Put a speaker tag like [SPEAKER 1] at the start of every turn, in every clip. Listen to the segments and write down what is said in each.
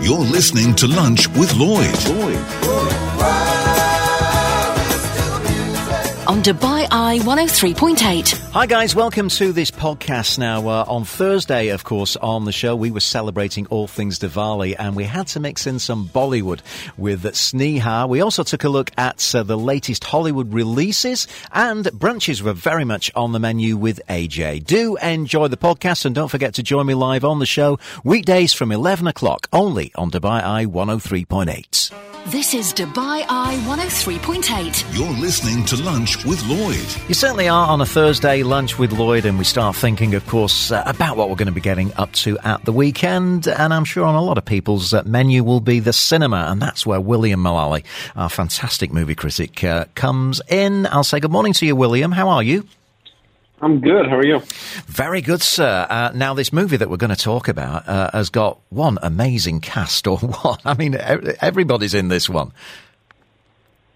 [SPEAKER 1] You're listening to Lunch with Lloyd.
[SPEAKER 2] On Dubai Eye 103.8.
[SPEAKER 3] Hi, guys. Welcome to this podcast. Now, uh, on Thursday, of course, on the show, we were celebrating all things Diwali and we had to mix in some Bollywood with Sneha. We also took a look at uh, the latest Hollywood releases and brunches were very much on the menu with AJ. Do enjoy the podcast and don't forget to join me live on the show weekdays from 11 o'clock only on Dubai Eye 103.8.
[SPEAKER 2] This is Dubai Eye 103.8.
[SPEAKER 1] You're listening to Lunch with Lloyd.
[SPEAKER 3] You certainly are on a Thursday lunch with Lloyd, and we start thinking, of course, uh, about what we're going to be getting up to at the weekend. And I'm sure on a lot of people's uh, menu will be the cinema, and that's where William Mullally, our fantastic movie critic, uh, comes in. I'll say good morning to you, William. How are you?
[SPEAKER 4] I'm good. How are you?
[SPEAKER 3] Very good, sir. Uh, now, this movie that we're going to talk about uh, has got one amazing cast, or what? I mean, everybody's in this one.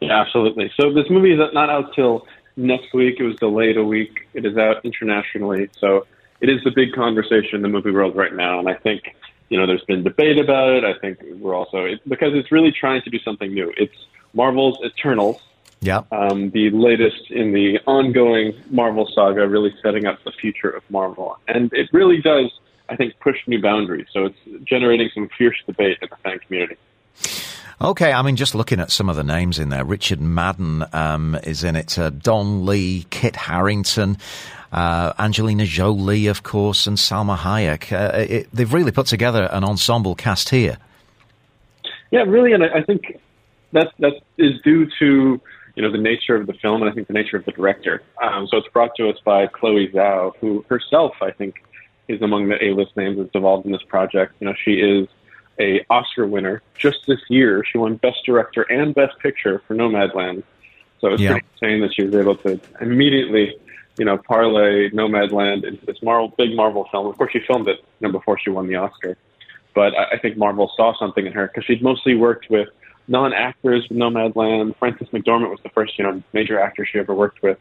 [SPEAKER 4] Yeah, absolutely. So this movie is not out till next week. It was delayed a week. It is out internationally, so it is the big conversation in the movie world right now. And I think you know there's been debate about it. I think we're also it, because it's really trying to do something new. It's Marvel's Eternals
[SPEAKER 3] yeah.
[SPEAKER 4] Um, the latest in the ongoing Marvel saga, really setting up the future of Marvel. And it really does, I think, push new boundaries. So it's generating some fierce debate in the fan community.
[SPEAKER 3] Okay, I mean, just looking at some of the names in there, Richard Madden um, is in it, uh, Don Lee, Kit Harington, uh, Angelina Jolie, of course, and Salma Hayek. Uh, it, they've really put together an ensemble cast here.
[SPEAKER 4] Yeah, really, and I, I think that that is due to you know, the nature of the film and I think the nature of the director. Um, so it's brought to us by Chloe Zhao, who herself, I think, is among the A-list names that's involved in this project. You know, she is a Oscar winner. Just this year, she won Best Director and Best Picture for Nomadland. So it's yeah. pretty insane that she was able to immediately, you know, parlay Nomadland into this Marvel, big Marvel film. Of course, she filmed it you know, before she won the Oscar. But I, I think Marvel saw something in her because she'd mostly worked with non-actors with Nomadland. Frances McDormand was the first, you know, major actor she ever worked with.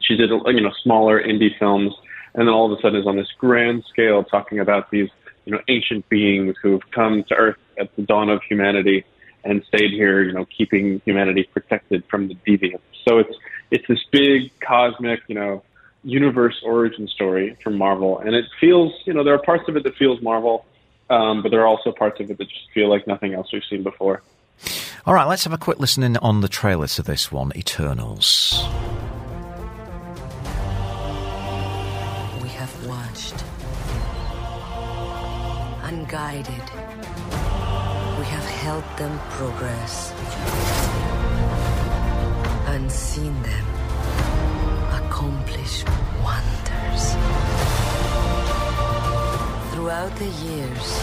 [SPEAKER 4] She did, you know, smaller indie films, and then all of a sudden is on this grand scale talking about these, you know, ancient beings who've come to Earth at the dawn of humanity and stayed here, you know, keeping humanity protected from the deviants. So it's it's this big cosmic, you know, universe origin story from Marvel, and it feels, you know, there are parts of it that feels Marvel, um, but there are also parts of it that just feel like nothing else we've seen before.
[SPEAKER 3] All right, let's have a quick listen in on the trailer to this one, Eternals.
[SPEAKER 5] We have watched, unguided. We have helped them progress, and seen them accomplish wonders. Throughout the years,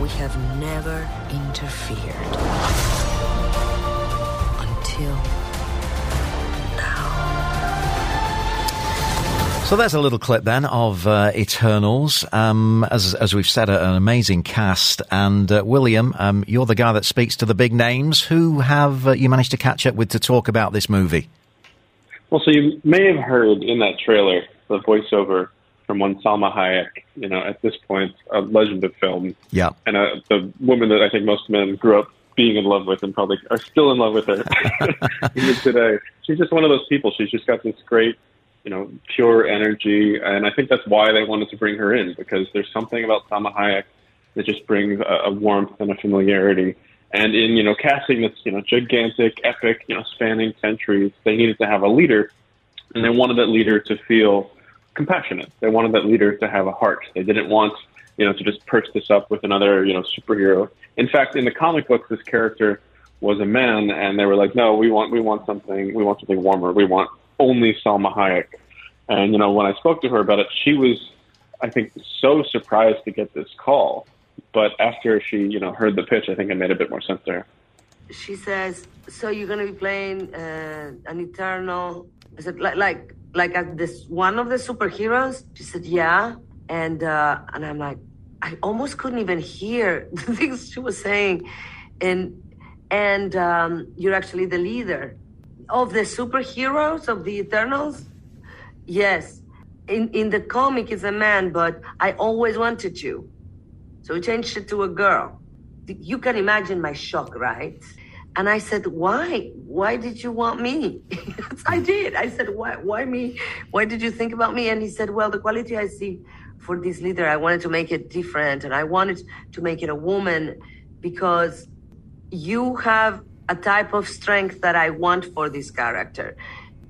[SPEAKER 5] we have never interfered. Until now.
[SPEAKER 3] So there's a little clip then of uh, Eternals. Um, as, as we've said, an amazing cast. And uh, William, um, you're the guy that speaks to the big names. Who have uh, you managed to catch up with to talk about this movie?
[SPEAKER 4] Well, so you may have heard in that trailer the voiceover from one Salma Hayek, you know, at this point, a legend of film.
[SPEAKER 3] Yeah.
[SPEAKER 4] And a, the woman that I think most men grew up being in love with and probably are still in love with her even today. She's just one of those people. She's just got this great, you know, pure energy. And I think that's why they wanted to bring her in because there's something about Salma Hayek that just brings a, a warmth and a familiarity. And in, you know, casting this, you know, gigantic, epic, you know, spanning centuries, they needed to have a leader. And they wanted that leader to feel compassionate. They wanted that leader to have a heart. They didn't want, you know, to just perch this up with another, you know, superhero. In fact, in the comic books, this character was a man, and they were like, no, we want, we want something, we want something warmer. We want only Salma Hayek. And you know, when I spoke to her about it, she was, I think, so surprised to get this call. But after she, you know, heard the pitch, I think it made a bit more sense to her.
[SPEAKER 5] She says, "So you're going to be playing uh, an eternal? Is said, like, like like as this one of the superheroes? She said, yeah. And uh, and I'm like, I almost couldn't even hear the things she was saying. And and um, you're actually the leader of the superheroes of the Eternals. Yes. In in the comic, it's a man, but I always wanted you, so we changed it to a girl. you can imagine my shock, right? And I said, why? Why did you want me? I did. I said, why, why me? Why did you think about me? And he said, well, the quality I see for this leader, I wanted to make it different. And I wanted to make it a woman because you have a type of strength that I want for this character.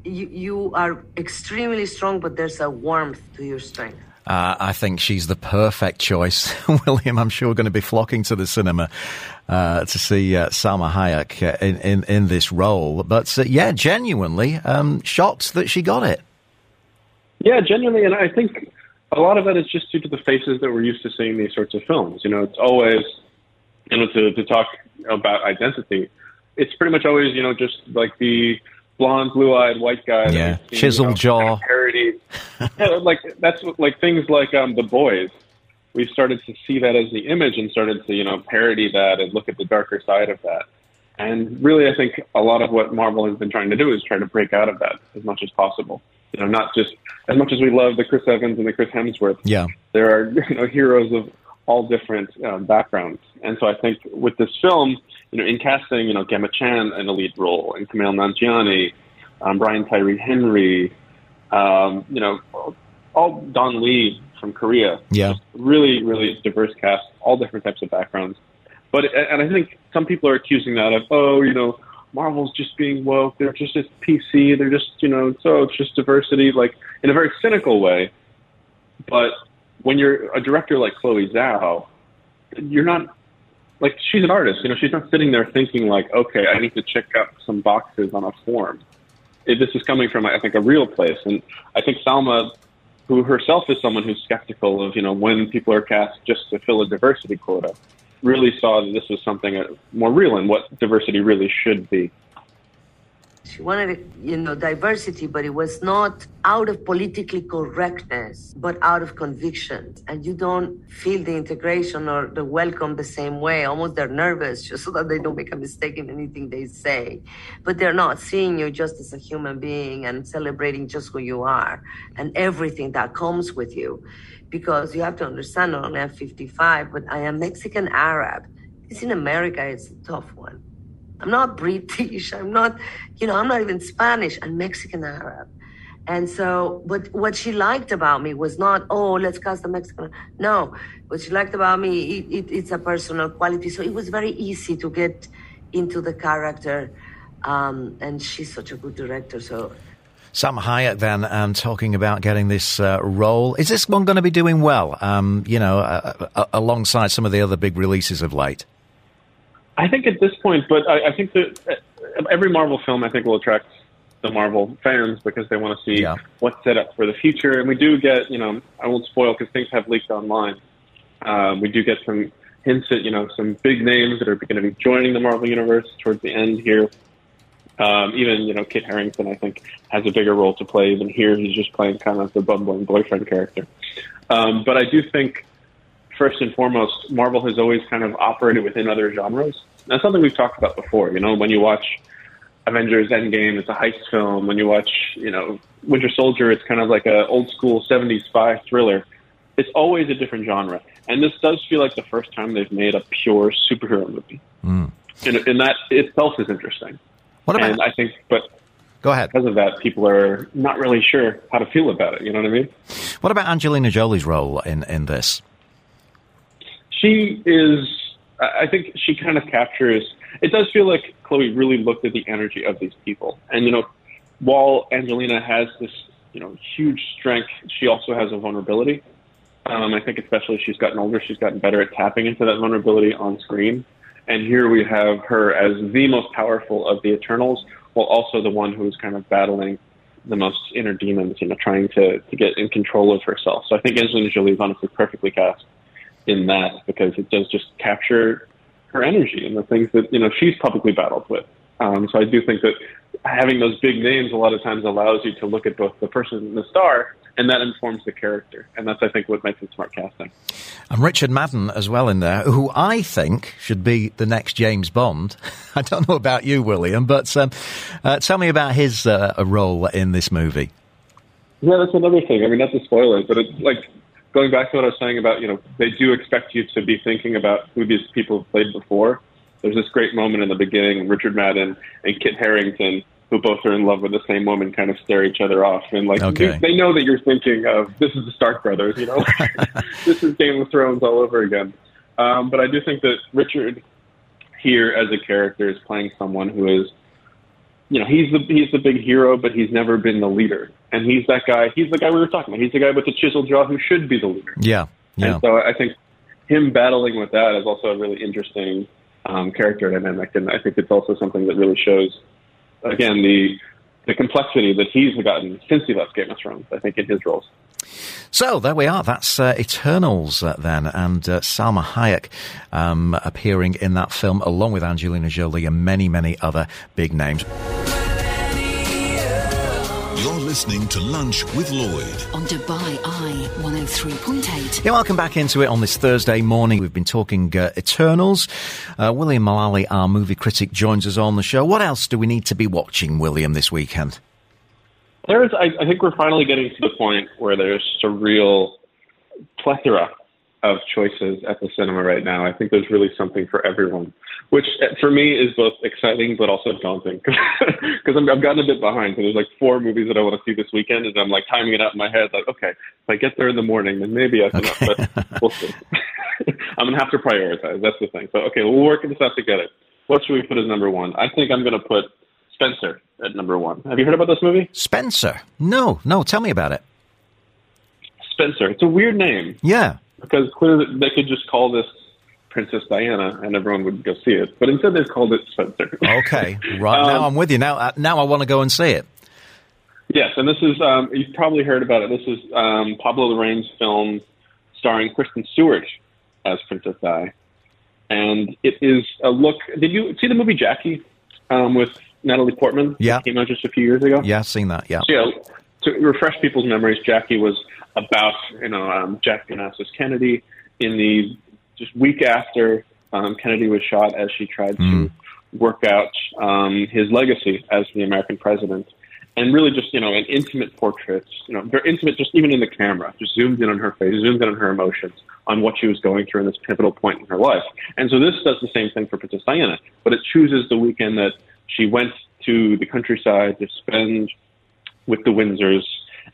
[SPEAKER 5] You, you are extremely strong, but there's a warmth to your strength.
[SPEAKER 3] Uh, I think she's the perfect choice, William. I'm sure going to be flocking to the cinema uh, to see uh, Salma Hayek uh, in, in, in this role. But uh, yeah, genuinely um, shocked that she got it.
[SPEAKER 4] Yeah, genuinely, and I think a lot of that is just due to the faces that we're used to seeing these sorts of films. You know, it's always you know to to talk about identity. It's pretty much always you know just like the blonde, blue-eyed white guy.
[SPEAKER 3] Yeah, chisel you know, jaw. Kind
[SPEAKER 4] of parody. yeah, like that's what, like things like um, the boys. We started to see that as the image and started to you know parody that and look at the darker side of that. And really, I think a lot of what Marvel has been trying to do is try to break out of that as much as possible. You know, not just as much as we love the Chris Evans and the Chris Hemsworth.
[SPEAKER 3] Yeah,
[SPEAKER 4] there are you know heroes of all different um, backgrounds. And so I think with this film, you know, in casting, you know, Gemma Chan in the lead role, and Kumail Nanjiani, um, Brian Tyree Henry, um, you know, all Don Lee from Korea.
[SPEAKER 3] Yeah.
[SPEAKER 4] Really, really diverse cast, all different types of backgrounds. But, and I think some people are accusing that of, oh, you know, Marvel's just being woke. They're just as PC. They're just, you know, so it's just diversity, like in a very cynical way. But when you're a director like Chloe Zhao, you're not like she's an artist. You know, she's not sitting there thinking like, okay, I need to check up some boxes on a form. It, this is coming from, I think, a real place, and I think Salma, who herself is someone who's skeptical of, you know, when people are cast just to fill a diversity quota, really saw that this was something uh, more real and what diversity really should be.
[SPEAKER 5] She wanted, you know, diversity, but it was not out of politically correctness, but out of conviction. And you don't feel the integration or the welcome the same way. Almost they're nervous just so that they don't make a mistake in anything they say. But they're not seeing you just as a human being and celebrating just who you are and everything that comes with you. Because you have to understand, not only I'm 55, but I am Mexican Arab. It's in America, it's a tough one. I'm not British. I'm not, you know, I'm not even Spanish. I'm Mexican Arab. And so, but what she liked about me was not, oh, let's cast a Mexican. No, what she liked about me, it, it, it's a personal quality. So it was very easy to get into the character. Um, and she's such a good director. So
[SPEAKER 3] Salma Hayek then um, talking about getting this uh, role. Is this one going to be doing well? Um, you know, uh, uh, alongside some of the other big releases of late.
[SPEAKER 4] I think at this point, but I, I think that uh, every Marvel film, I think, will attract the Marvel fans because they want to see yeah. what's set up for the future. And we do get, you know, I won't spoil because things have leaked online. Um, we do get some hints at, you know, some big names that are going to be joining the Marvel Universe towards the end here. Um, even, you know, Kit Harington, I think, has a bigger role to play. Even here, he's just playing kind of the bumbling boyfriend character. Um, but I do think first and foremost, Marvel has always kind of operated within other genres. That's something we've talked about before. You know, when you watch Avengers Endgame, it's a heist film. When you watch, you know, Winter Soldier, it's kind of like an old school 70s spy thriller. It's always a different genre. And this does feel like the first time they've made a pure superhero movie. Mm. And, and that itself is interesting.
[SPEAKER 3] What about?
[SPEAKER 4] And I think, but
[SPEAKER 3] Go ahead.
[SPEAKER 4] Because of that, people are not really sure how to feel about it. You know what I mean?
[SPEAKER 3] What about Angelina Jolie's role in, in this?
[SPEAKER 4] She is. I think she kind of captures. It does feel like Chloe really looked at the energy of these people, and you know, while Angelina has this you know huge strength, she also has a vulnerability. Um, I think especially she's gotten older, she's gotten better at tapping into that vulnerability on screen. And here we have her as the most powerful of the Eternals, while also the one who's kind of battling the most inner demons, you know, trying to, to get in control of herself. So I think Angelina Jolie is honestly perfectly cast in that because it does just capture her energy and the things that you know she's publicly battled with. Um, so I do think that having those big names a lot of times allows you to look at both the person and the star, and that informs the character, and that's I think what makes it smart casting.
[SPEAKER 3] And Richard Madden as well in there, who I think should be the next James Bond. I don't know about you, William, but um, uh, tell me about his uh, role in this movie.
[SPEAKER 4] Yeah, that's another thing. I mean, not to spoil it, but it's like going back to what I was saying about, you know, they do expect you to be thinking about who these people have played before. There's this great moment in the beginning, Richard Madden and Kit Harington, who both are in love with the same woman, kind of stare each other off, and like
[SPEAKER 3] Okay.
[SPEAKER 4] they, they know that you're thinking of this is the Stark brothers, you know, this is Game of Thrones all over again. Um, but I do think that Richard here as a character is playing someone who is you know, he's the he's the big hero, but he's never been the leader. And he's that guy. He's the guy we were talking about. He's the guy with the chiseled jaw who should be the leader.
[SPEAKER 3] Yeah, yeah.
[SPEAKER 4] And so I think him battling with that is also a really interesting um, character dynamic, and I think it's also something that really shows, again, the the complexity that he's gotten since he left Game of Thrones. I think in his roles.
[SPEAKER 3] So there we are. That's uh, Eternals uh, then, and uh, Salma Hayek um, appearing in that film along with Angelina Jolie and many, many other big names.
[SPEAKER 1] You're listening to Lunch with Lloyd.
[SPEAKER 2] On Dubai Eye 103.8.
[SPEAKER 3] Yeah, welcome back into it on this Thursday morning. We've been talking uh, Eternals. Uh, William Mullally, our movie critic, joins us on the show. What else do we need to be watching, William, this weekend?
[SPEAKER 4] There's, I, I think we're finally getting to the point where there's just a real plethora of choices at the cinema right now. I think there's really something for everyone, which uh, for me is both exciting but also daunting because I've gotten a bit behind. So there's like four movies that I want to see this weekend, and I'm like timing it out in my head. Like, okay, if I get there in the morning, then maybe I can. But we'll see. I'm gonna have to prioritize. That's the thing. So okay, we'll work this out together. What should we put as number one? I think I'm gonna put Spencer at number one. Have you heard about this movie?
[SPEAKER 3] Spencer. No, no, tell me about it.
[SPEAKER 4] Spencer. It's a weird name.
[SPEAKER 3] Yeah.
[SPEAKER 4] Because clearly they could just call this Princess Diana and everyone would go see it. But instead they've called it Spencer.
[SPEAKER 3] Okay. Right. now
[SPEAKER 4] Um,
[SPEAKER 3] I'm with you. Now, uh, now I want to go and see it.
[SPEAKER 4] yes, and this is, um, you've probably heard about it. This is um, Pablo Larraín's film starring Kristen Stewart as Princess Di. And it is a look. Did you see the movie Jackie um, with Natalie Portman?
[SPEAKER 3] Yeah.
[SPEAKER 4] Came out just a few years ago.
[SPEAKER 3] Yeah, I've seen that. Yeah.
[SPEAKER 4] So, yeah, to refresh people's memories, Jackie was about you know um, Jackie Onassis Kennedy in the just week after um, Kennedy was shot, as she tried to work out um, his legacy as the American president, and really just you know an intimate portrait, you know, very intimate, just even in the camera, just zoomed in on her face, zoomed in on her emotions, on what she was going through in this pivotal point in her life. And so this does the same thing for Princess Diana, but it chooses the weekend that she went to the countryside to spend with the Windsors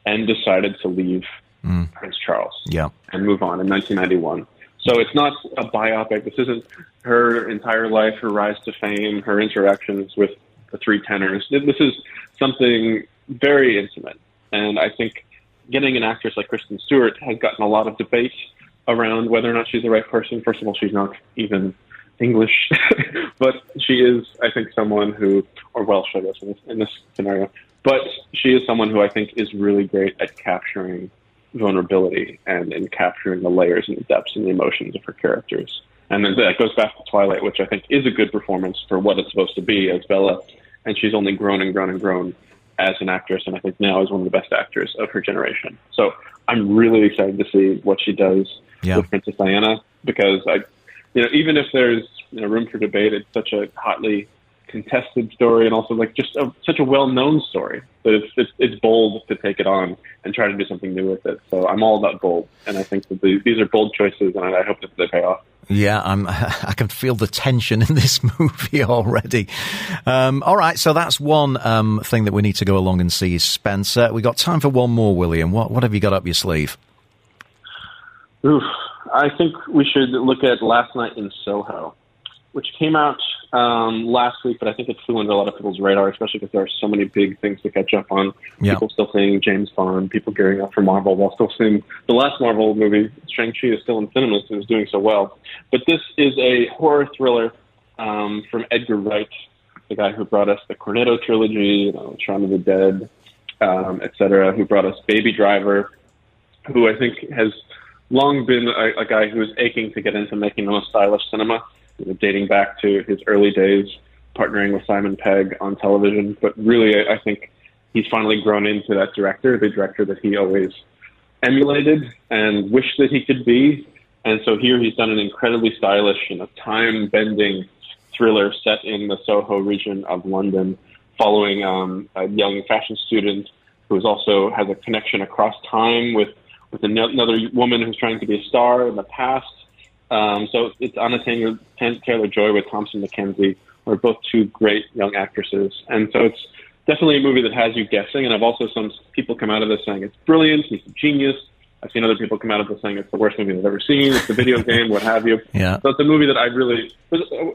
[SPEAKER 4] and decided to leave Mm. Prince Charles
[SPEAKER 3] Yeah.
[SPEAKER 4] and move on in 1991. So it's not a biopic. This isn't her entire life, her rise to fame, her interactions with the three tenors. This is something very intimate. And I think getting an actress like Kristen Stewart has gotten a lot of debate around whether or not she's the right person. First of all, she's not even English, but she is, I think, someone who, or Welsh, I guess, in this, in this scenario. But she is someone who I think is really great at capturing vulnerability and in capturing the layers and the depths and the emotions of her characters. And then that goes back to Twilight, which I think is a good performance for what it's supposed to be as Bella. And she's only grown and grown and grown as an actress, and I think now is one of the best actors of her generation. So I'm really excited to see what she does
[SPEAKER 3] Yeah.
[SPEAKER 4] with Princess Diana because I, you know, even if there's you know, room for debate, it's such a hotly contested story and also like just a, such a well-known story that it's, it's it's bold to take it on and try to do something new with it. So I'm all about bold, and I think that the, these are bold choices, and I, I hope that they pay off.
[SPEAKER 3] Yeah, I'm, I can feel the tension in this movie already. Um, all right, so that's one um, thing that we need to go along and see, Spencer. We got time for one more, William. What, what have you got up your sleeve?
[SPEAKER 4] Oof. I think we should look at Last Night in Soho, which came out um, last week, but I think it flew under a lot of people's radar, especially because there are so many big things to catch up on.
[SPEAKER 3] Yeah.
[SPEAKER 4] People still seeing James Bond, people gearing up for Marvel, while still seeing the last Marvel movie, Shang-Chi, is still in cinemas and is doing so well. But this is a horror thriller um, from Edgar Wright, the guy who brought us the Cornetto trilogy, you know, Shaun of the Dead, um, et cetera, who brought us Baby Driver, who I think has long been a, a guy who is aching to get into making the most stylish cinema, dating back to his early days, partnering with Simon Pegg on television. But really, I, I think he's finally grown into that director, the director that he always emulated and wished that he could be. And so here he's done an incredibly stylish, you know, time-bending thriller set in the Soho region of London, following um, a young fashion student who also has a connection across time with with another woman who's trying to be a star in the past. Um, so it's Anya Taylor, Taylor Joy with Thomasin McKenzie, who are both two great young actresses, and so it's definitely a movie that has you guessing. And I've also some people come out of this saying it's brilliant, he's a genius. I've seen other people come out of this saying it's the worst movie they've ever seen. It's a video game, what have you.
[SPEAKER 3] Yeah.
[SPEAKER 4] So it's a movie that I really.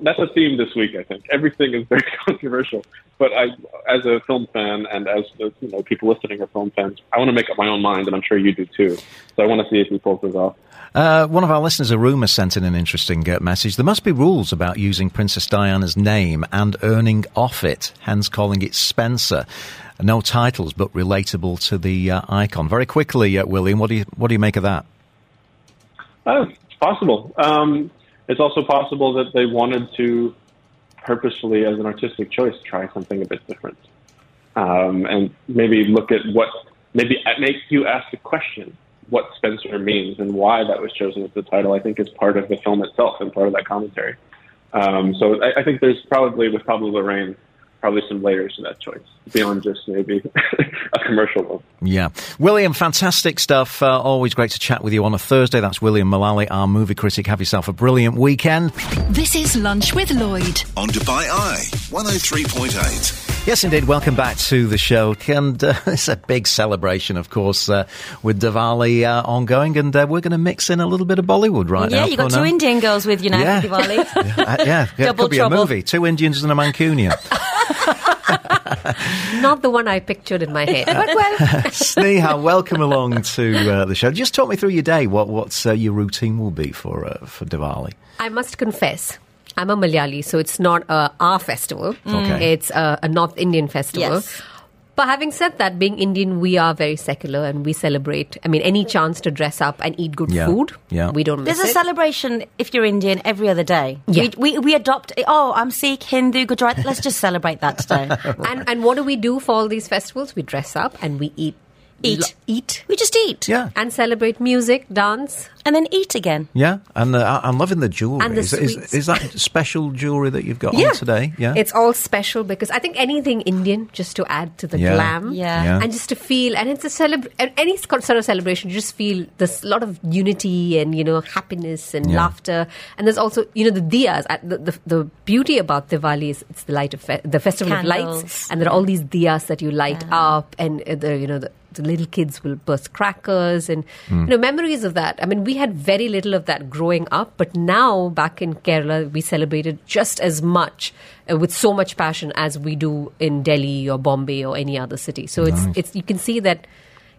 [SPEAKER 4] That's a theme this week. I think everything is very controversial, but I, as a film fan and as you know, people listening are film fans, I want to make up my own mind, and I'm sure you do too. So I want to see if he pulls this off.
[SPEAKER 3] Uh, one of our listeners, Aruma, sent in an interesting uh, message. There must be rules about using Princess Diana's name and earning off it, hence calling it Spencer. No titles, but relatable to the uh, icon. Very quickly, uh, William, what do you what do you make of that?
[SPEAKER 4] Uh, it's possible. Um, it's also possible that they wanted to purposefully, as an artistic choice, try something a bit different, um, and maybe look at what maybe make you ask the question what Spencer means and why that was chosen as the title. I think is part of the film itself and part of that commentary. Um, so I, I, think there's probably with Pablo Larraín probably some layers to that choice beyond just maybe a commercial one.
[SPEAKER 3] Yeah. William, fantastic stuff. Uh, always great to chat with you on a Thursday. That's William Mullally, our movie critic. Have yourself a brilliant weekend.
[SPEAKER 2] This is Lunch with Lloyd
[SPEAKER 1] on Dubai Eye 103.8.
[SPEAKER 3] Yes, indeed. Welcome back to the show. And uh, it's a big celebration, of course, uh, with Diwali uh, ongoing. And uh, we're going to mix in a little bit of Bollywood right
[SPEAKER 6] yeah,
[SPEAKER 3] now.
[SPEAKER 6] Yeah, you've got two Indian girls with you now
[SPEAKER 3] yeah.
[SPEAKER 6] Diwali.
[SPEAKER 3] yeah, yeah, yeah.
[SPEAKER 6] Double
[SPEAKER 3] it could be a movie. Two Indians and a Mancunian.
[SPEAKER 7] Not the one I pictured in my head, but well.
[SPEAKER 3] Sneha, welcome along to uh, the show. Just talk me through your day. What what's uh, your routine will be for uh, for Diwali?
[SPEAKER 7] I must confess, I'm a Malayali, so it's not a our festival.
[SPEAKER 3] Okay.
[SPEAKER 7] It's a, a North Indian festival.
[SPEAKER 6] Yes.
[SPEAKER 7] But having said that, being Indian, we are very secular and we celebrate. I mean, any chance to dress up and eat good
[SPEAKER 3] Yeah.
[SPEAKER 7] food,
[SPEAKER 3] Yeah.
[SPEAKER 7] we don't miss it.
[SPEAKER 6] There's a
[SPEAKER 7] it.
[SPEAKER 6] celebration if you're Indian every other day.
[SPEAKER 7] Yeah.
[SPEAKER 6] We, we, we adopt, oh, I'm Sikh, Hindu, Gujarati. Let's just celebrate that today.
[SPEAKER 7] and and what do we do for all these festivals? We dress up and we eat,
[SPEAKER 6] Eat.
[SPEAKER 7] lo- eat,
[SPEAKER 6] We just eat.
[SPEAKER 3] Yeah.
[SPEAKER 7] and celebrate music, dance.
[SPEAKER 6] And then eat again.
[SPEAKER 3] Yeah, and uh, I- I'm loving the jewelry.
[SPEAKER 7] And the
[SPEAKER 3] is, is, is that special jewelry that you've got on today? Yeah,
[SPEAKER 7] It's all special because I think anything Indian just to add to the
[SPEAKER 3] Yeah.
[SPEAKER 7] glam.
[SPEAKER 6] Yeah.
[SPEAKER 3] Yeah.
[SPEAKER 7] And just to feel, and it's a celebr- any sort of celebration, you just feel there's a lot of unity and, you know, happiness and
[SPEAKER 3] Yeah.
[SPEAKER 7] laughter. And there's also, you know, the diyas. The, the, the beauty about Diwali is it's the light of, fe- the festival of lights. And there are all these diyas that you light up and uh, the, you know, the, the little kids will burst crackers and
[SPEAKER 3] Hmm.
[SPEAKER 7] you know memories of that. I mean, we had very little of that growing up, but now back in Kerala, we celebrated just as much uh, with so much passion as we do in Delhi or Bombay or any other city. So it's it's you can see that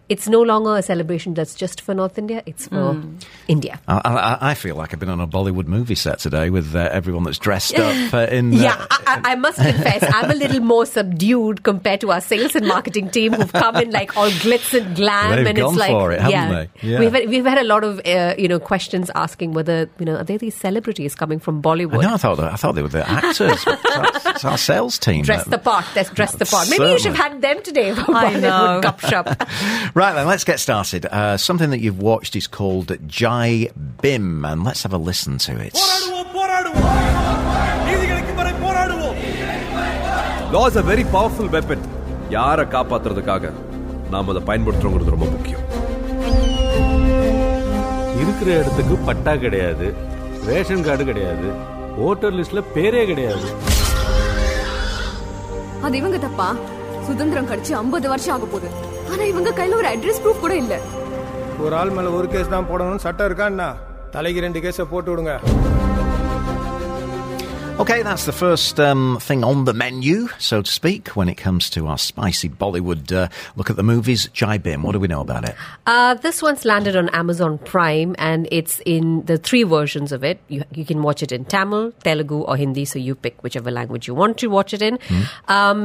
[SPEAKER 7] it's no longer a celebration that's just for North India; it's for India.
[SPEAKER 3] I, I, I feel like I've been on a Bollywood movie set today with uh, everyone that's dressed up uh, in. Uh,
[SPEAKER 7] Yeah, I, I I must confess, I'm a little more subdued compared to our sales and marketing team who've come in like all glitz and glam,
[SPEAKER 3] They've
[SPEAKER 7] and
[SPEAKER 3] gone
[SPEAKER 7] it's like,
[SPEAKER 3] for it, haven't
[SPEAKER 7] yeah,
[SPEAKER 3] they? Yeah.
[SPEAKER 7] we've had, we've had a lot of uh, you know questions asking whether you know are there these celebrities coming from Bollywood?
[SPEAKER 3] No, I thought I thought they were the actors. it's, our, it's our sales team.
[SPEAKER 7] Dress the part. Let's dress the part. Maybe you should have had them today for
[SPEAKER 6] I know.
[SPEAKER 7] Bollywood Cup Shop.
[SPEAKER 3] Right then, let's get started. Uh, something that you've watched is called Jai Bim, and let's have a listen to it.
[SPEAKER 8] law is a very powerful weapon. யாரை காப்பாத்துறதுக்காக நாம அதை பயன்படுத்துறோங்கிறது ரொம்ப முக்கியம்.
[SPEAKER 9] இருக்கிற இடத்துக்கு பட்டா கிடையாது ration card கிடையாது ஓட்டர் லிஸ்ட்ல பேரே கிடையாது.
[SPEAKER 10] அது இவங்க தப்பா? சுதந்திரம் கிடைச்சு 50 வருஷம் ஆக போகுது. ஆனா இவங்க கையில ஒரு அட்ரஸ் ப்ரூஃப் கூட இல்ல
[SPEAKER 11] ஒரு ஆள் மேல ஒரு கேஸ் தான் சட்டம் இருக்கான்னா தலைக்கு ரெண்டு போட்டு விடுங்க
[SPEAKER 3] Okay, that's the first um, thing on the menu, so to speak, when it comes to our spicy Bollywood uh, look at the movies. Jai Bhim, what do we know about it?
[SPEAKER 7] Uh, this one's landed on Amazon Prime, and it's in the three versions of it. You, you, can watch it in Tamil, Telugu, or Hindi, so you pick whichever language you want to watch it in. Mm. Um,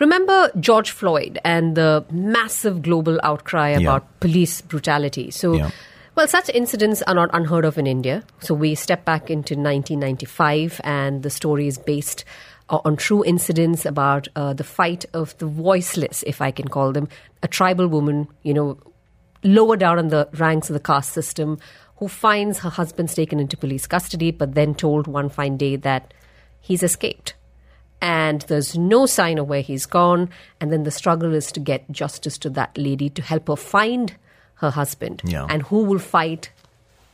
[SPEAKER 7] remember George Floyd and the massive global outcry
[SPEAKER 3] Yeah.
[SPEAKER 7] about police brutality. So.
[SPEAKER 3] Yeah.
[SPEAKER 7] Well, such incidents are not unheard of in India. So we step back into 1995, and the story is based on true incidents about uh, the fight of the voiceless, if I can call them, a tribal woman, you know, lower down in the ranks of the caste system, who finds her husband's taken into police custody, but then told one fine day that he's escaped. And there's no sign of where he's gone. And then the struggle is to get justice to that lady to help her find her husband
[SPEAKER 3] Yeah.
[SPEAKER 7] and who will fight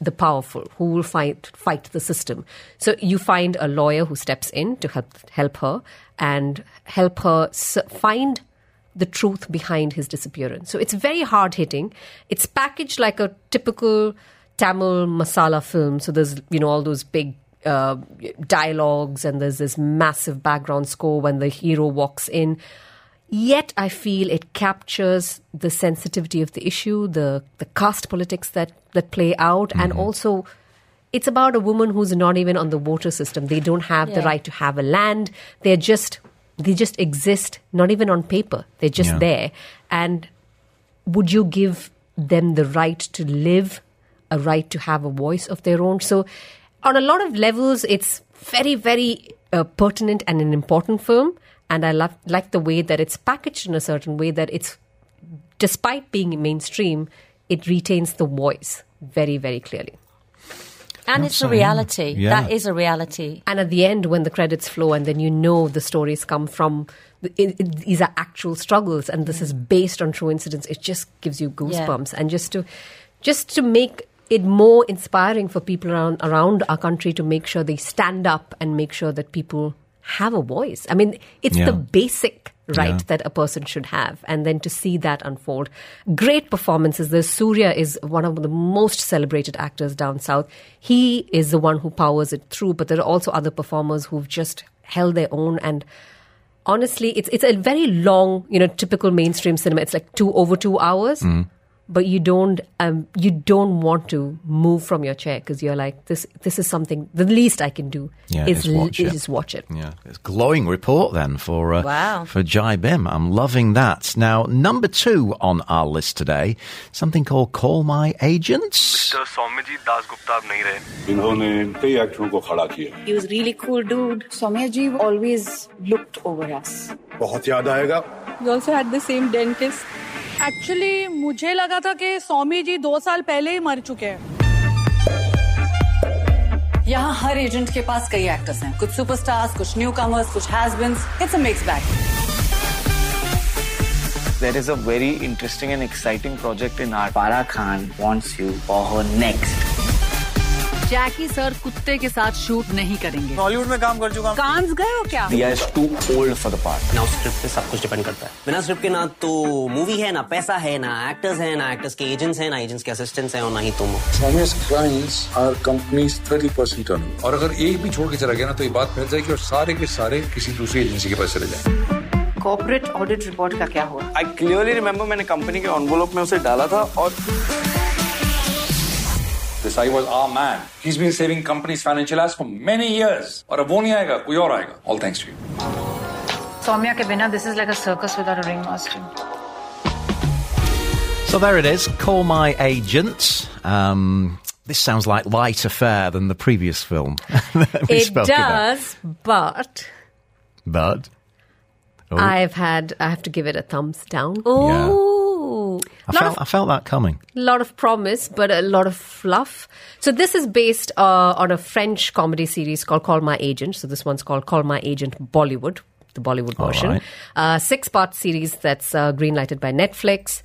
[SPEAKER 7] the powerful, who will fight fight the system. So you find a lawyer who steps in to help help her and help her find the truth behind his disappearance. So it's very hard hitting. It's packaged like a typical Tamil masala film. So there's you know all those big uh, dialogues and there's this massive background score when the hero walks in. Yet I feel it captures the sensitivity of the issue, the the caste politics that that play out, and also it's about a woman who's not even on the water system. They don't have the right to have a land. They're just they just exist, not even on paper. They're just
[SPEAKER 3] Yeah.
[SPEAKER 7] there. And would you give them the right to live, a right to have a voice of their own? So, on a lot of levels, it's very, very uh, pertinent and an important film. And I love like the way that it's packaged in a certain way that it's, despite being mainstream, it retains the voice very, very clearly.
[SPEAKER 6] And it's a reality.
[SPEAKER 7] Yeah.
[SPEAKER 6] That is a reality.
[SPEAKER 7] And at the end, when the credits flow, and then you know the stories come from, it, it, these are actual struggles, and this is based on true incidents. It just gives you goosebumps, and just to, just to make it more inspiring for people around around our country to make sure they stand up and make sure that people have a voice. I mean, it's
[SPEAKER 3] Yeah.
[SPEAKER 7] the basic right
[SPEAKER 3] Yeah.
[SPEAKER 7] that a person should have and then to see that unfold great performances the Suriya is one of the most celebrated actors down south he is the one who powers it through but there are also other performers who've just held their own and honestly it's it's a very long you know typical mainstream cinema it's like two over two hours
[SPEAKER 3] Mm
[SPEAKER 7] but you don't um, you don't want to move from your chair because you're like this this is something the least I can do
[SPEAKER 3] yeah,
[SPEAKER 7] is,
[SPEAKER 3] watch
[SPEAKER 7] l-
[SPEAKER 3] it.
[SPEAKER 7] is watch it.
[SPEAKER 3] Yeah, it's glowing report then for uh,
[SPEAKER 7] wow.
[SPEAKER 3] for Jai Bhim. I'm loving that. Now number two on our list today, something called Call My Agents.
[SPEAKER 12] Mr.
[SPEAKER 13] He was really cool dude. Soumyajit always looked over us.
[SPEAKER 12] बहुत याद आएगा.
[SPEAKER 14] We also had the same dentist. Actually मुझे लगा था कि स्वामी जी दो साल पहले ही मर चुके हैं
[SPEAKER 15] यहाँ हर एजेंट के पास कई एक्टर्स हैं कुछ सुपरस्टार्स कुछ न्यू कमर्स कुछ हैजबिन्स it's a mix bag
[SPEAKER 16] There is a very interesting and exciting project in art. Farah Khan wants you for her next.
[SPEAKER 17] Jackie sir कुत्ते के साथ शूट नहीं करेंगे।
[SPEAKER 16] हॉलीवुड में काम कर चुका हूँ।
[SPEAKER 17] कांस गए हो क्या?
[SPEAKER 16] Dia is too old for the part.
[SPEAKER 18] ना स्क्रिप्ट पे सब कुछ डिपेंड करता है। बिना स्क्रिप्ट के ना तो मूवी है ना पैसा है ना एक्टर्स है ना एक्टर्स के एजेंट्स हैं ना एजेंट्स के असिस्टेंट्स हैं और ना ही तुम हो।
[SPEAKER 19] Soumya's clients are companies 30% turnover. और अगर एक भी छोड़ के चला गया ना तो ये बात फैल जाएगी और सारे के सारे किसी दूसरी एजेंसी के पास चले जाएँगे।
[SPEAKER 15] कॉर्पोरेट ऑडिट रिपोर्ट का क्या हुआ?
[SPEAKER 16] I clearly remember मैंने कंपनी के एनवलप में उसे डाला था और
[SPEAKER 19] This I was our man. He's been saving companies financial ass for many years. और अब वो नहीं आएगा कोई और आएगा All thanks to you.
[SPEAKER 13] Saumya के बिना this is like a circus without a ring master
[SPEAKER 3] So there it is. Call My Agents. Um, this sounds like light affair than the previous film. that we
[SPEAKER 7] it
[SPEAKER 3] spoke about.
[SPEAKER 7] does but
[SPEAKER 3] But Oh.
[SPEAKER 7] I've had I have to give it a thumbs down.
[SPEAKER 3] Yeah. I felt I felt that coming.
[SPEAKER 7] A lot of promise, but a lot of fluff. So this is based uh, on a French comedy series called Call My Agent. So this one's called Call My Agent Bollywood, the Bollywood version.
[SPEAKER 3] right.
[SPEAKER 7] Uh, six part series that's uh, greenlighted by Netflix.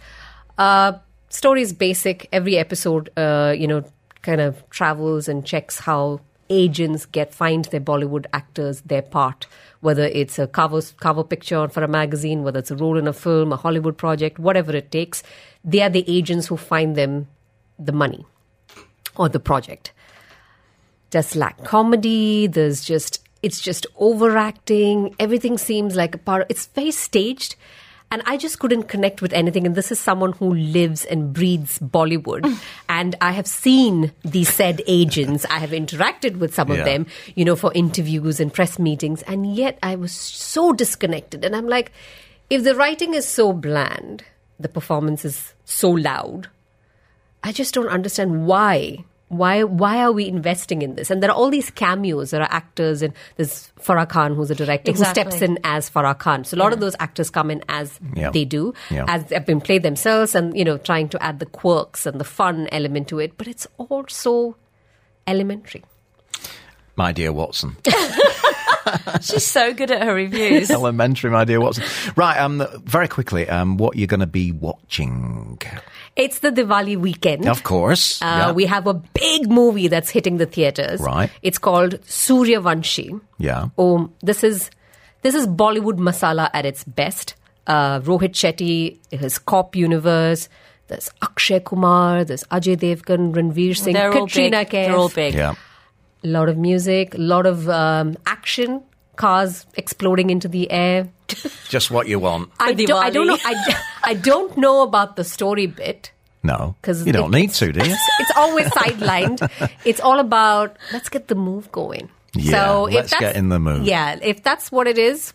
[SPEAKER 7] Uh, story is basic. Every episode, uh, you know, kind of travels and checks how agents get find their Bollywood actors their part, whether it's a cover cover picture for a magazine, whether it's a role in a film, a Hollywood project, whatever it takes. They are the agents who find them the money or the project. Just lack comedy. There's just it's just overacting. Everything seems like a part. It's very staged. And I just couldn't connect with anything. And this is someone who lives and breathes Bollywood. and I have seen these said agents. I have interacted with some
[SPEAKER 3] Yeah.
[SPEAKER 7] of them, you know, for interviews and press meetings. And yet I was so disconnected. And I'm like, if the writing is so bland, the performance is so loud, I just don't understand why. Why why are we investing in this? And there are all these cameos. There are actors, and there's Farah Khan, who's a director, who steps in as Farah Khan. So a lot of those actors come in as
[SPEAKER 3] Yeah.
[SPEAKER 7] they do,
[SPEAKER 3] Yeah.
[SPEAKER 7] as they've been played themselves, and you know, trying to add the quirks and the fun element to it. But it's all so elementary.
[SPEAKER 3] My dear Watson.
[SPEAKER 6] She's so good at her reviews.
[SPEAKER 3] Elementary, my dear Watson. Right, um, very quickly, um, what you're going to be watching?
[SPEAKER 7] It's the Diwali weekend.
[SPEAKER 3] Of course.
[SPEAKER 7] Uh,
[SPEAKER 3] yeah.
[SPEAKER 7] We have a big movie that's hitting the theaters.
[SPEAKER 3] Right.
[SPEAKER 7] It's called Sooryavanshi.
[SPEAKER 3] yeah.
[SPEAKER 7] Oh, this is this is Bollywood masala at its best. Uh, Rohit Shetty, his cop universe. There's Akshay Kumar. There's Ajay Devgan, Ranveer Singh,
[SPEAKER 6] They're
[SPEAKER 7] Katrina
[SPEAKER 6] big.
[SPEAKER 7] Kaif.
[SPEAKER 6] They're all big.
[SPEAKER 3] Yeah.
[SPEAKER 7] A lot of music, a lot of um, action, cars exploding into the air.
[SPEAKER 3] Just what you want.
[SPEAKER 7] I, do, I don't know. I, I don't know about the story bit.
[SPEAKER 3] No,
[SPEAKER 7] because
[SPEAKER 3] you don't
[SPEAKER 7] it-
[SPEAKER 3] need to, do you?
[SPEAKER 7] It's always sidelined. It's all about let's get the move going.
[SPEAKER 3] Yeah,
[SPEAKER 7] so if
[SPEAKER 3] let's
[SPEAKER 7] that's-
[SPEAKER 3] get in the mood.
[SPEAKER 7] Yeah, if that's what it is,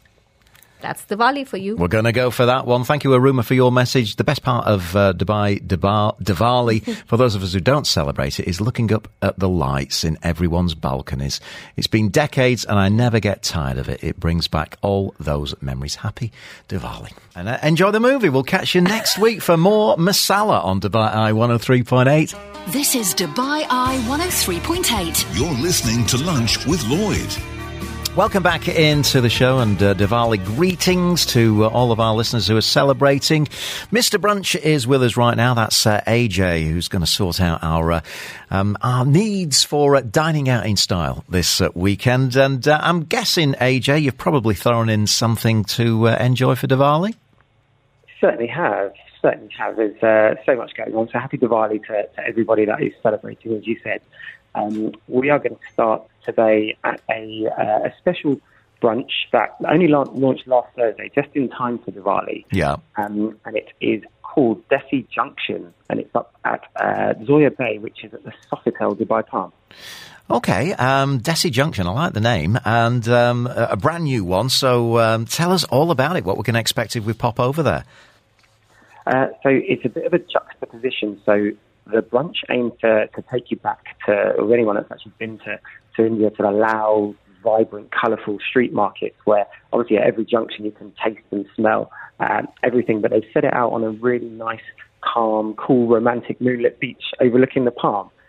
[SPEAKER 7] that's the Diwali for you.
[SPEAKER 3] We're going to go for that one. Thank you, Aruma, for your message. The best part of uh, Dubai Diba- Diwali, for those of us who don't celebrate it, is looking up at the lights in everyone's balconies. It's been decades, and I never get tired of it. It brings back all those memories. Happy Diwali. And uh, enjoy the movie. We'll catch you next week for more Masala on Dubai Eye 103.8.
[SPEAKER 2] This is Dubai Eye 103.8.
[SPEAKER 1] You're listening to Lunch with Lloyd.
[SPEAKER 3] Welcome back into the show and uh, Diwali greetings to uh, all of our listeners who are celebrating. Mr. Brunch is with us right now. That's uh, AJ who's going to sort out our uh, um, our needs for uh, dining out in style this uh, weekend. And I'm guessing, AJ, you've probably thrown in something to enjoy for Diwali.
[SPEAKER 20] Certainly have. Certainly have. There's so much going on. So happy Diwali to, to everybody that is celebrating, as you said. Um, we are going to start today at a, uh, a special brunch that only la- launched last Thursday, just in time for Diwali.
[SPEAKER 3] Yeah.
[SPEAKER 20] Um, and it is called Desi Junction, and it's up at uh, Zoya Bay, which is at the Sofitel Dubai Palm.
[SPEAKER 3] Okay, um, Desi Junction, I like the name, and um, a brand new one. So um, tell us all about it, what we can expect if we pop over there.
[SPEAKER 20] Uh, so it's a bit of a juxtaposition. So the brunch aims to, to take you back to, or anyone that's actually been to, to India, to the loud, vibrant, colourful street markets where obviously at every junction you can taste and smell um, everything, but they've set it out on a really nice, calm, cool, romantic moonlit beach overlooking the palm.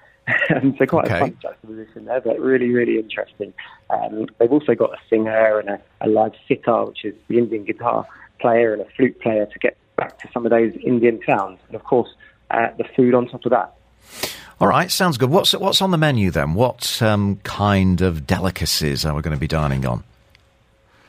[SPEAKER 20] Um, so quite
[SPEAKER 3] Okay.
[SPEAKER 20] a fun juxtaposition there, but really, really interesting. Um, they've also got a singer and a, a live sitar, which is the Indian guitar player, and a flute player to get back to some of those Indian sounds. And of course, uh, the food on top of that.
[SPEAKER 3] All right, sounds good. What's what's on the menu then? What um, kind of delicacies are we going to be dining on?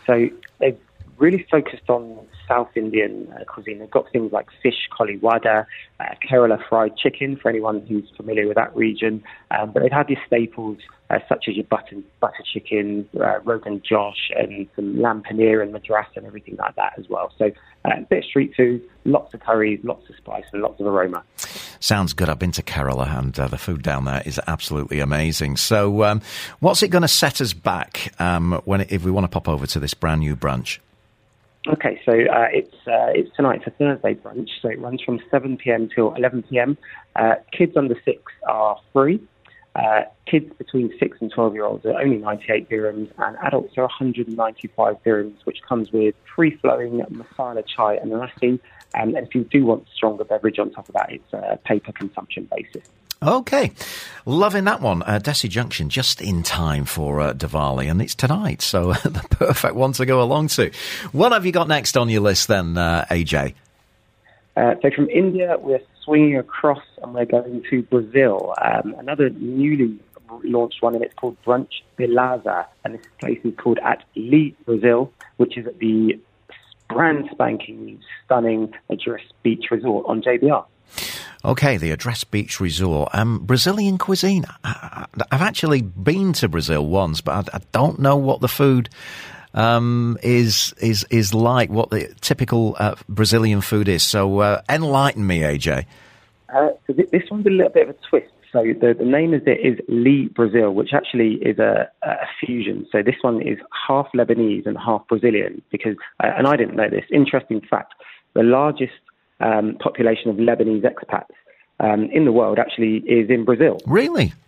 [SPEAKER 20] So they've really focused on South Indian uh, cuisine. They've got things like fish, koliwada, uh, Kerala fried chicken for anyone who's familiar with that region. Um, but they've had your staples uh, such as your butter, butter chicken, uh, rogan josh, and some lamb paneer and madras and everything like that as well. So uh, a bit of street food, lots of curries, lots of spice, and lots of aroma.
[SPEAKER 3] Sounds good. I've been to Kerala, and uh, the food down there is absolutely amazing. So, um, what's it going to set us back um, when if we want to pop over to this brand new brunch?
[SPEAKER 20] Okay, so uh, it's uh, it's tonight. A Thursday brunch, so it runs from 7 p.m. till 11 p.m. Uh, kids under six are free. Uh, kids between six and 12 year olds are only 98 dirhams, and adults are 195 dirhams, which comes with free flowing masala chai and lassi. Um, and if you do want stronger beverage on top of that, it's a pay per consumption basis.
[SPEAKER 3] Okay, loving that one. Uh, Desi Junction, just in time for uh, Diwali, and it's tonight, so the perfect one to go along to. What have you got next on your list then, uh, AJ?
[SPEAKER 20] Uh, so from India, we're swinging across and we're going to Brazil. Um, another newly launched one, and it's called Brunch Beleza. And this place is called At Lee Brazil, which is at the brand spanking, stunning Address Beach Resort on JBR.
[SPEAKER 3] Okay, the Address Beach Resort. Um, Brazilian cuisine. I, I've actually been to Brazil once, but I, I don't know what the food um, is is is like. What the typical uh, Brazilian food is. So uh, enlighten me, AJ.
[SPEAKER 20] Uh, so th- this one's a little bit of a twist. So the, the name of it is Lee Brazil, which actually is a, a fusion. So this one is half Lebanese and half Brazilian. Because, uh, and I didn't know this. Interesting fact: the largest um, population of Lebanese expats um, in the world actually is in Brazil.
[SPEAKER 3] Really?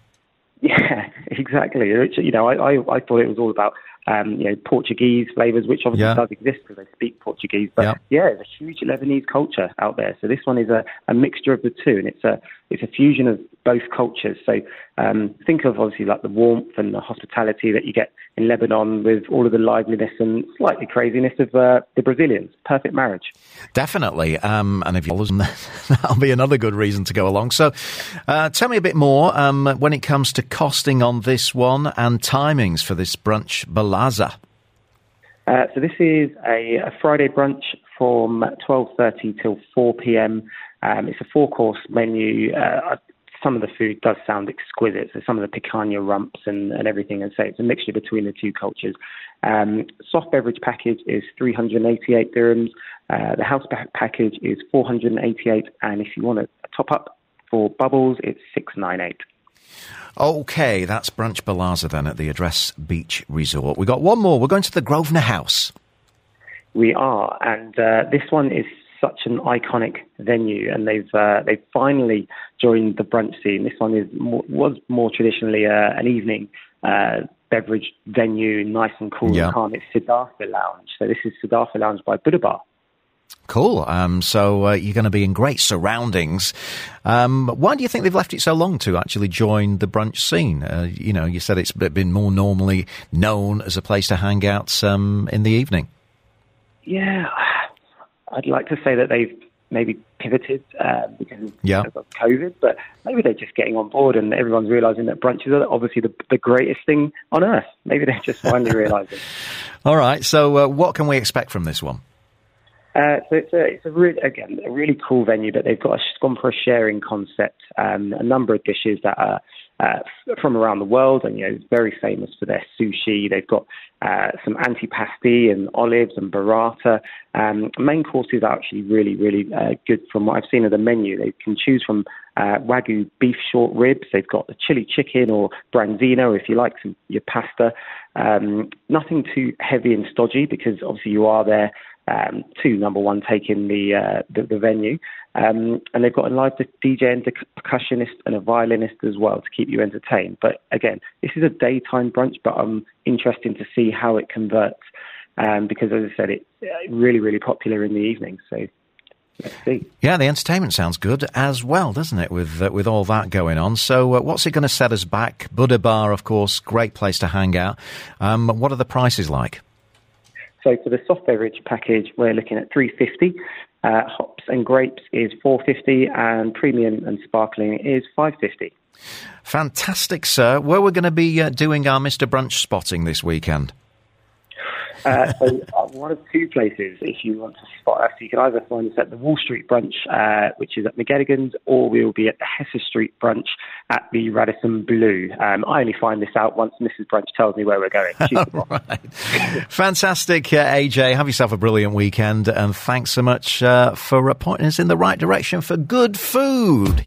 [SPEAKER 20] Yeah, exactly. Which, You know, I, I, I thought it was all about um, you know Portuguese flavors, which obviously
[SPEAKER 3] Yeah.
[SPEAKER 20] does exist because they speak Portuguese. But
[SPEAKER 3] Yeah.
[SPEAKER 20] yeah, there's a huge Lebanese culture out there. So this one is a, a mixture of the two, and it's a it's a fusion of both cultures. So um, think of obviously like the warmth and the hospitality that you get in Lebanon with all of the liveliness and slightly craziness of uh, the Brazilians. Perfect marriage.
[SPEAKER 3] Definitely. Um, and if you listen that'll be another good reason to go along. So uh, tell me a bit more um, when it comes to costing on this one and timings for this brunch balaza.
[SPEAKER 20] Uh, so this is a, a, Friday brunch from 12.30 till 4 p.m. Um, it's a four-course menu. Uh, some of the food does sound exquisite. So some of the picanha rumps and, and everything. And so it's a mixture between the two cultures. Um, soft beverage package is 388 dirhams. Uh, the house package is 488. And if you want a top up for bubbles, it's 698.
[SPEAKER 3] Okay, that's Brunch Balaza then at the Address Beach Resort. We've got one more. We're going to the Grosvenor House.
[SPEAKER 20] We are, and uh, this one is such an iconic venue, and they've uh, they've finally joined the brunch scene. This one is more, was more traditionally uh, an evening uh, beverage venue, nice and cool yeah. and calm. It's Siddhartha Lounge. So this is Siddhartha Lounge by Buddha Bar.
[SPEAKER 3] Cool. Um, so uh, you're going to be in great surroundings. Um, why do you think they've left it so long to actually join the brunch scene? Uh, you know, you said it's been more normally known as a place to hang out um, in the evening.
[SPEAKER 20] Yeah, I'd like to say that they've maybe pivoted uh, because
[SPEAKER 3] yeah.
[SPEAKER 20] of COVID, but maybe they're just getting on board and everyone's realizing that brunches are obviously the, the greatest thing on earth. Maybe they're just finally realizing.
[SPEAKER 3] All right. So, uh, what can we expect from this one?
[SPEAKER 20] Uh, so it's a, it's a really, again, a really cool venue, but they've got a, gone for a sharing concept, um, a number of dishes that are uh, from around the world, and you know, very famous for their sushi. They've got uh, some antipasti and olives and burrata. Um, main courses are actually really, really uh, good from what I've seen of the menu. They can choose from uh, wagyu beef short ribs. They've got the chili chicken or branzino, if you like, some your pasta. Um, nothing too heavy and stodgy because obviously you are there um, to number one taking the, uh, the, the venue. Um, and they've got a live DJ and percussionist and a violinist as well to keep you entertained. But again, this is a daytime brunch, but I'm interested to see how it converts um, because, as I said, it's really, really popular in the evening. So.
[SPEAKER 3] Yeah, the entertainment sounds good as well, doesn't it? With uh, with all that going on. So, uh, what's it going to set us back? Buddha Bar, of course, great place to hang out. Um, what are the prices like?
[SPEAKER 20] So for the soft beverage package, we're looking at 350. Uh, hops and grapes is 450, and premium and sparkling is 550.
[SPEAKER 3] Fantastic, sir. Where we're going to be uh, doing our Mr. Brunch spotting this weekend?
[SPEAKER 20] Uh, so uh, one of two places if you want to spot us. You can either find us at the Wall Street Brunch, uh, which is at McGettigan's, or we'll be at the Hesse Street Brunch at the Radisson Blu. Um, I only find this out once Mrs. Brunch tells me where we're going.
[SPEAKER 3] right. Fantastic, uh, AJ. Have yourself a brilliant weekend, and thanks so much uh, for pointing us in the right direction for good food.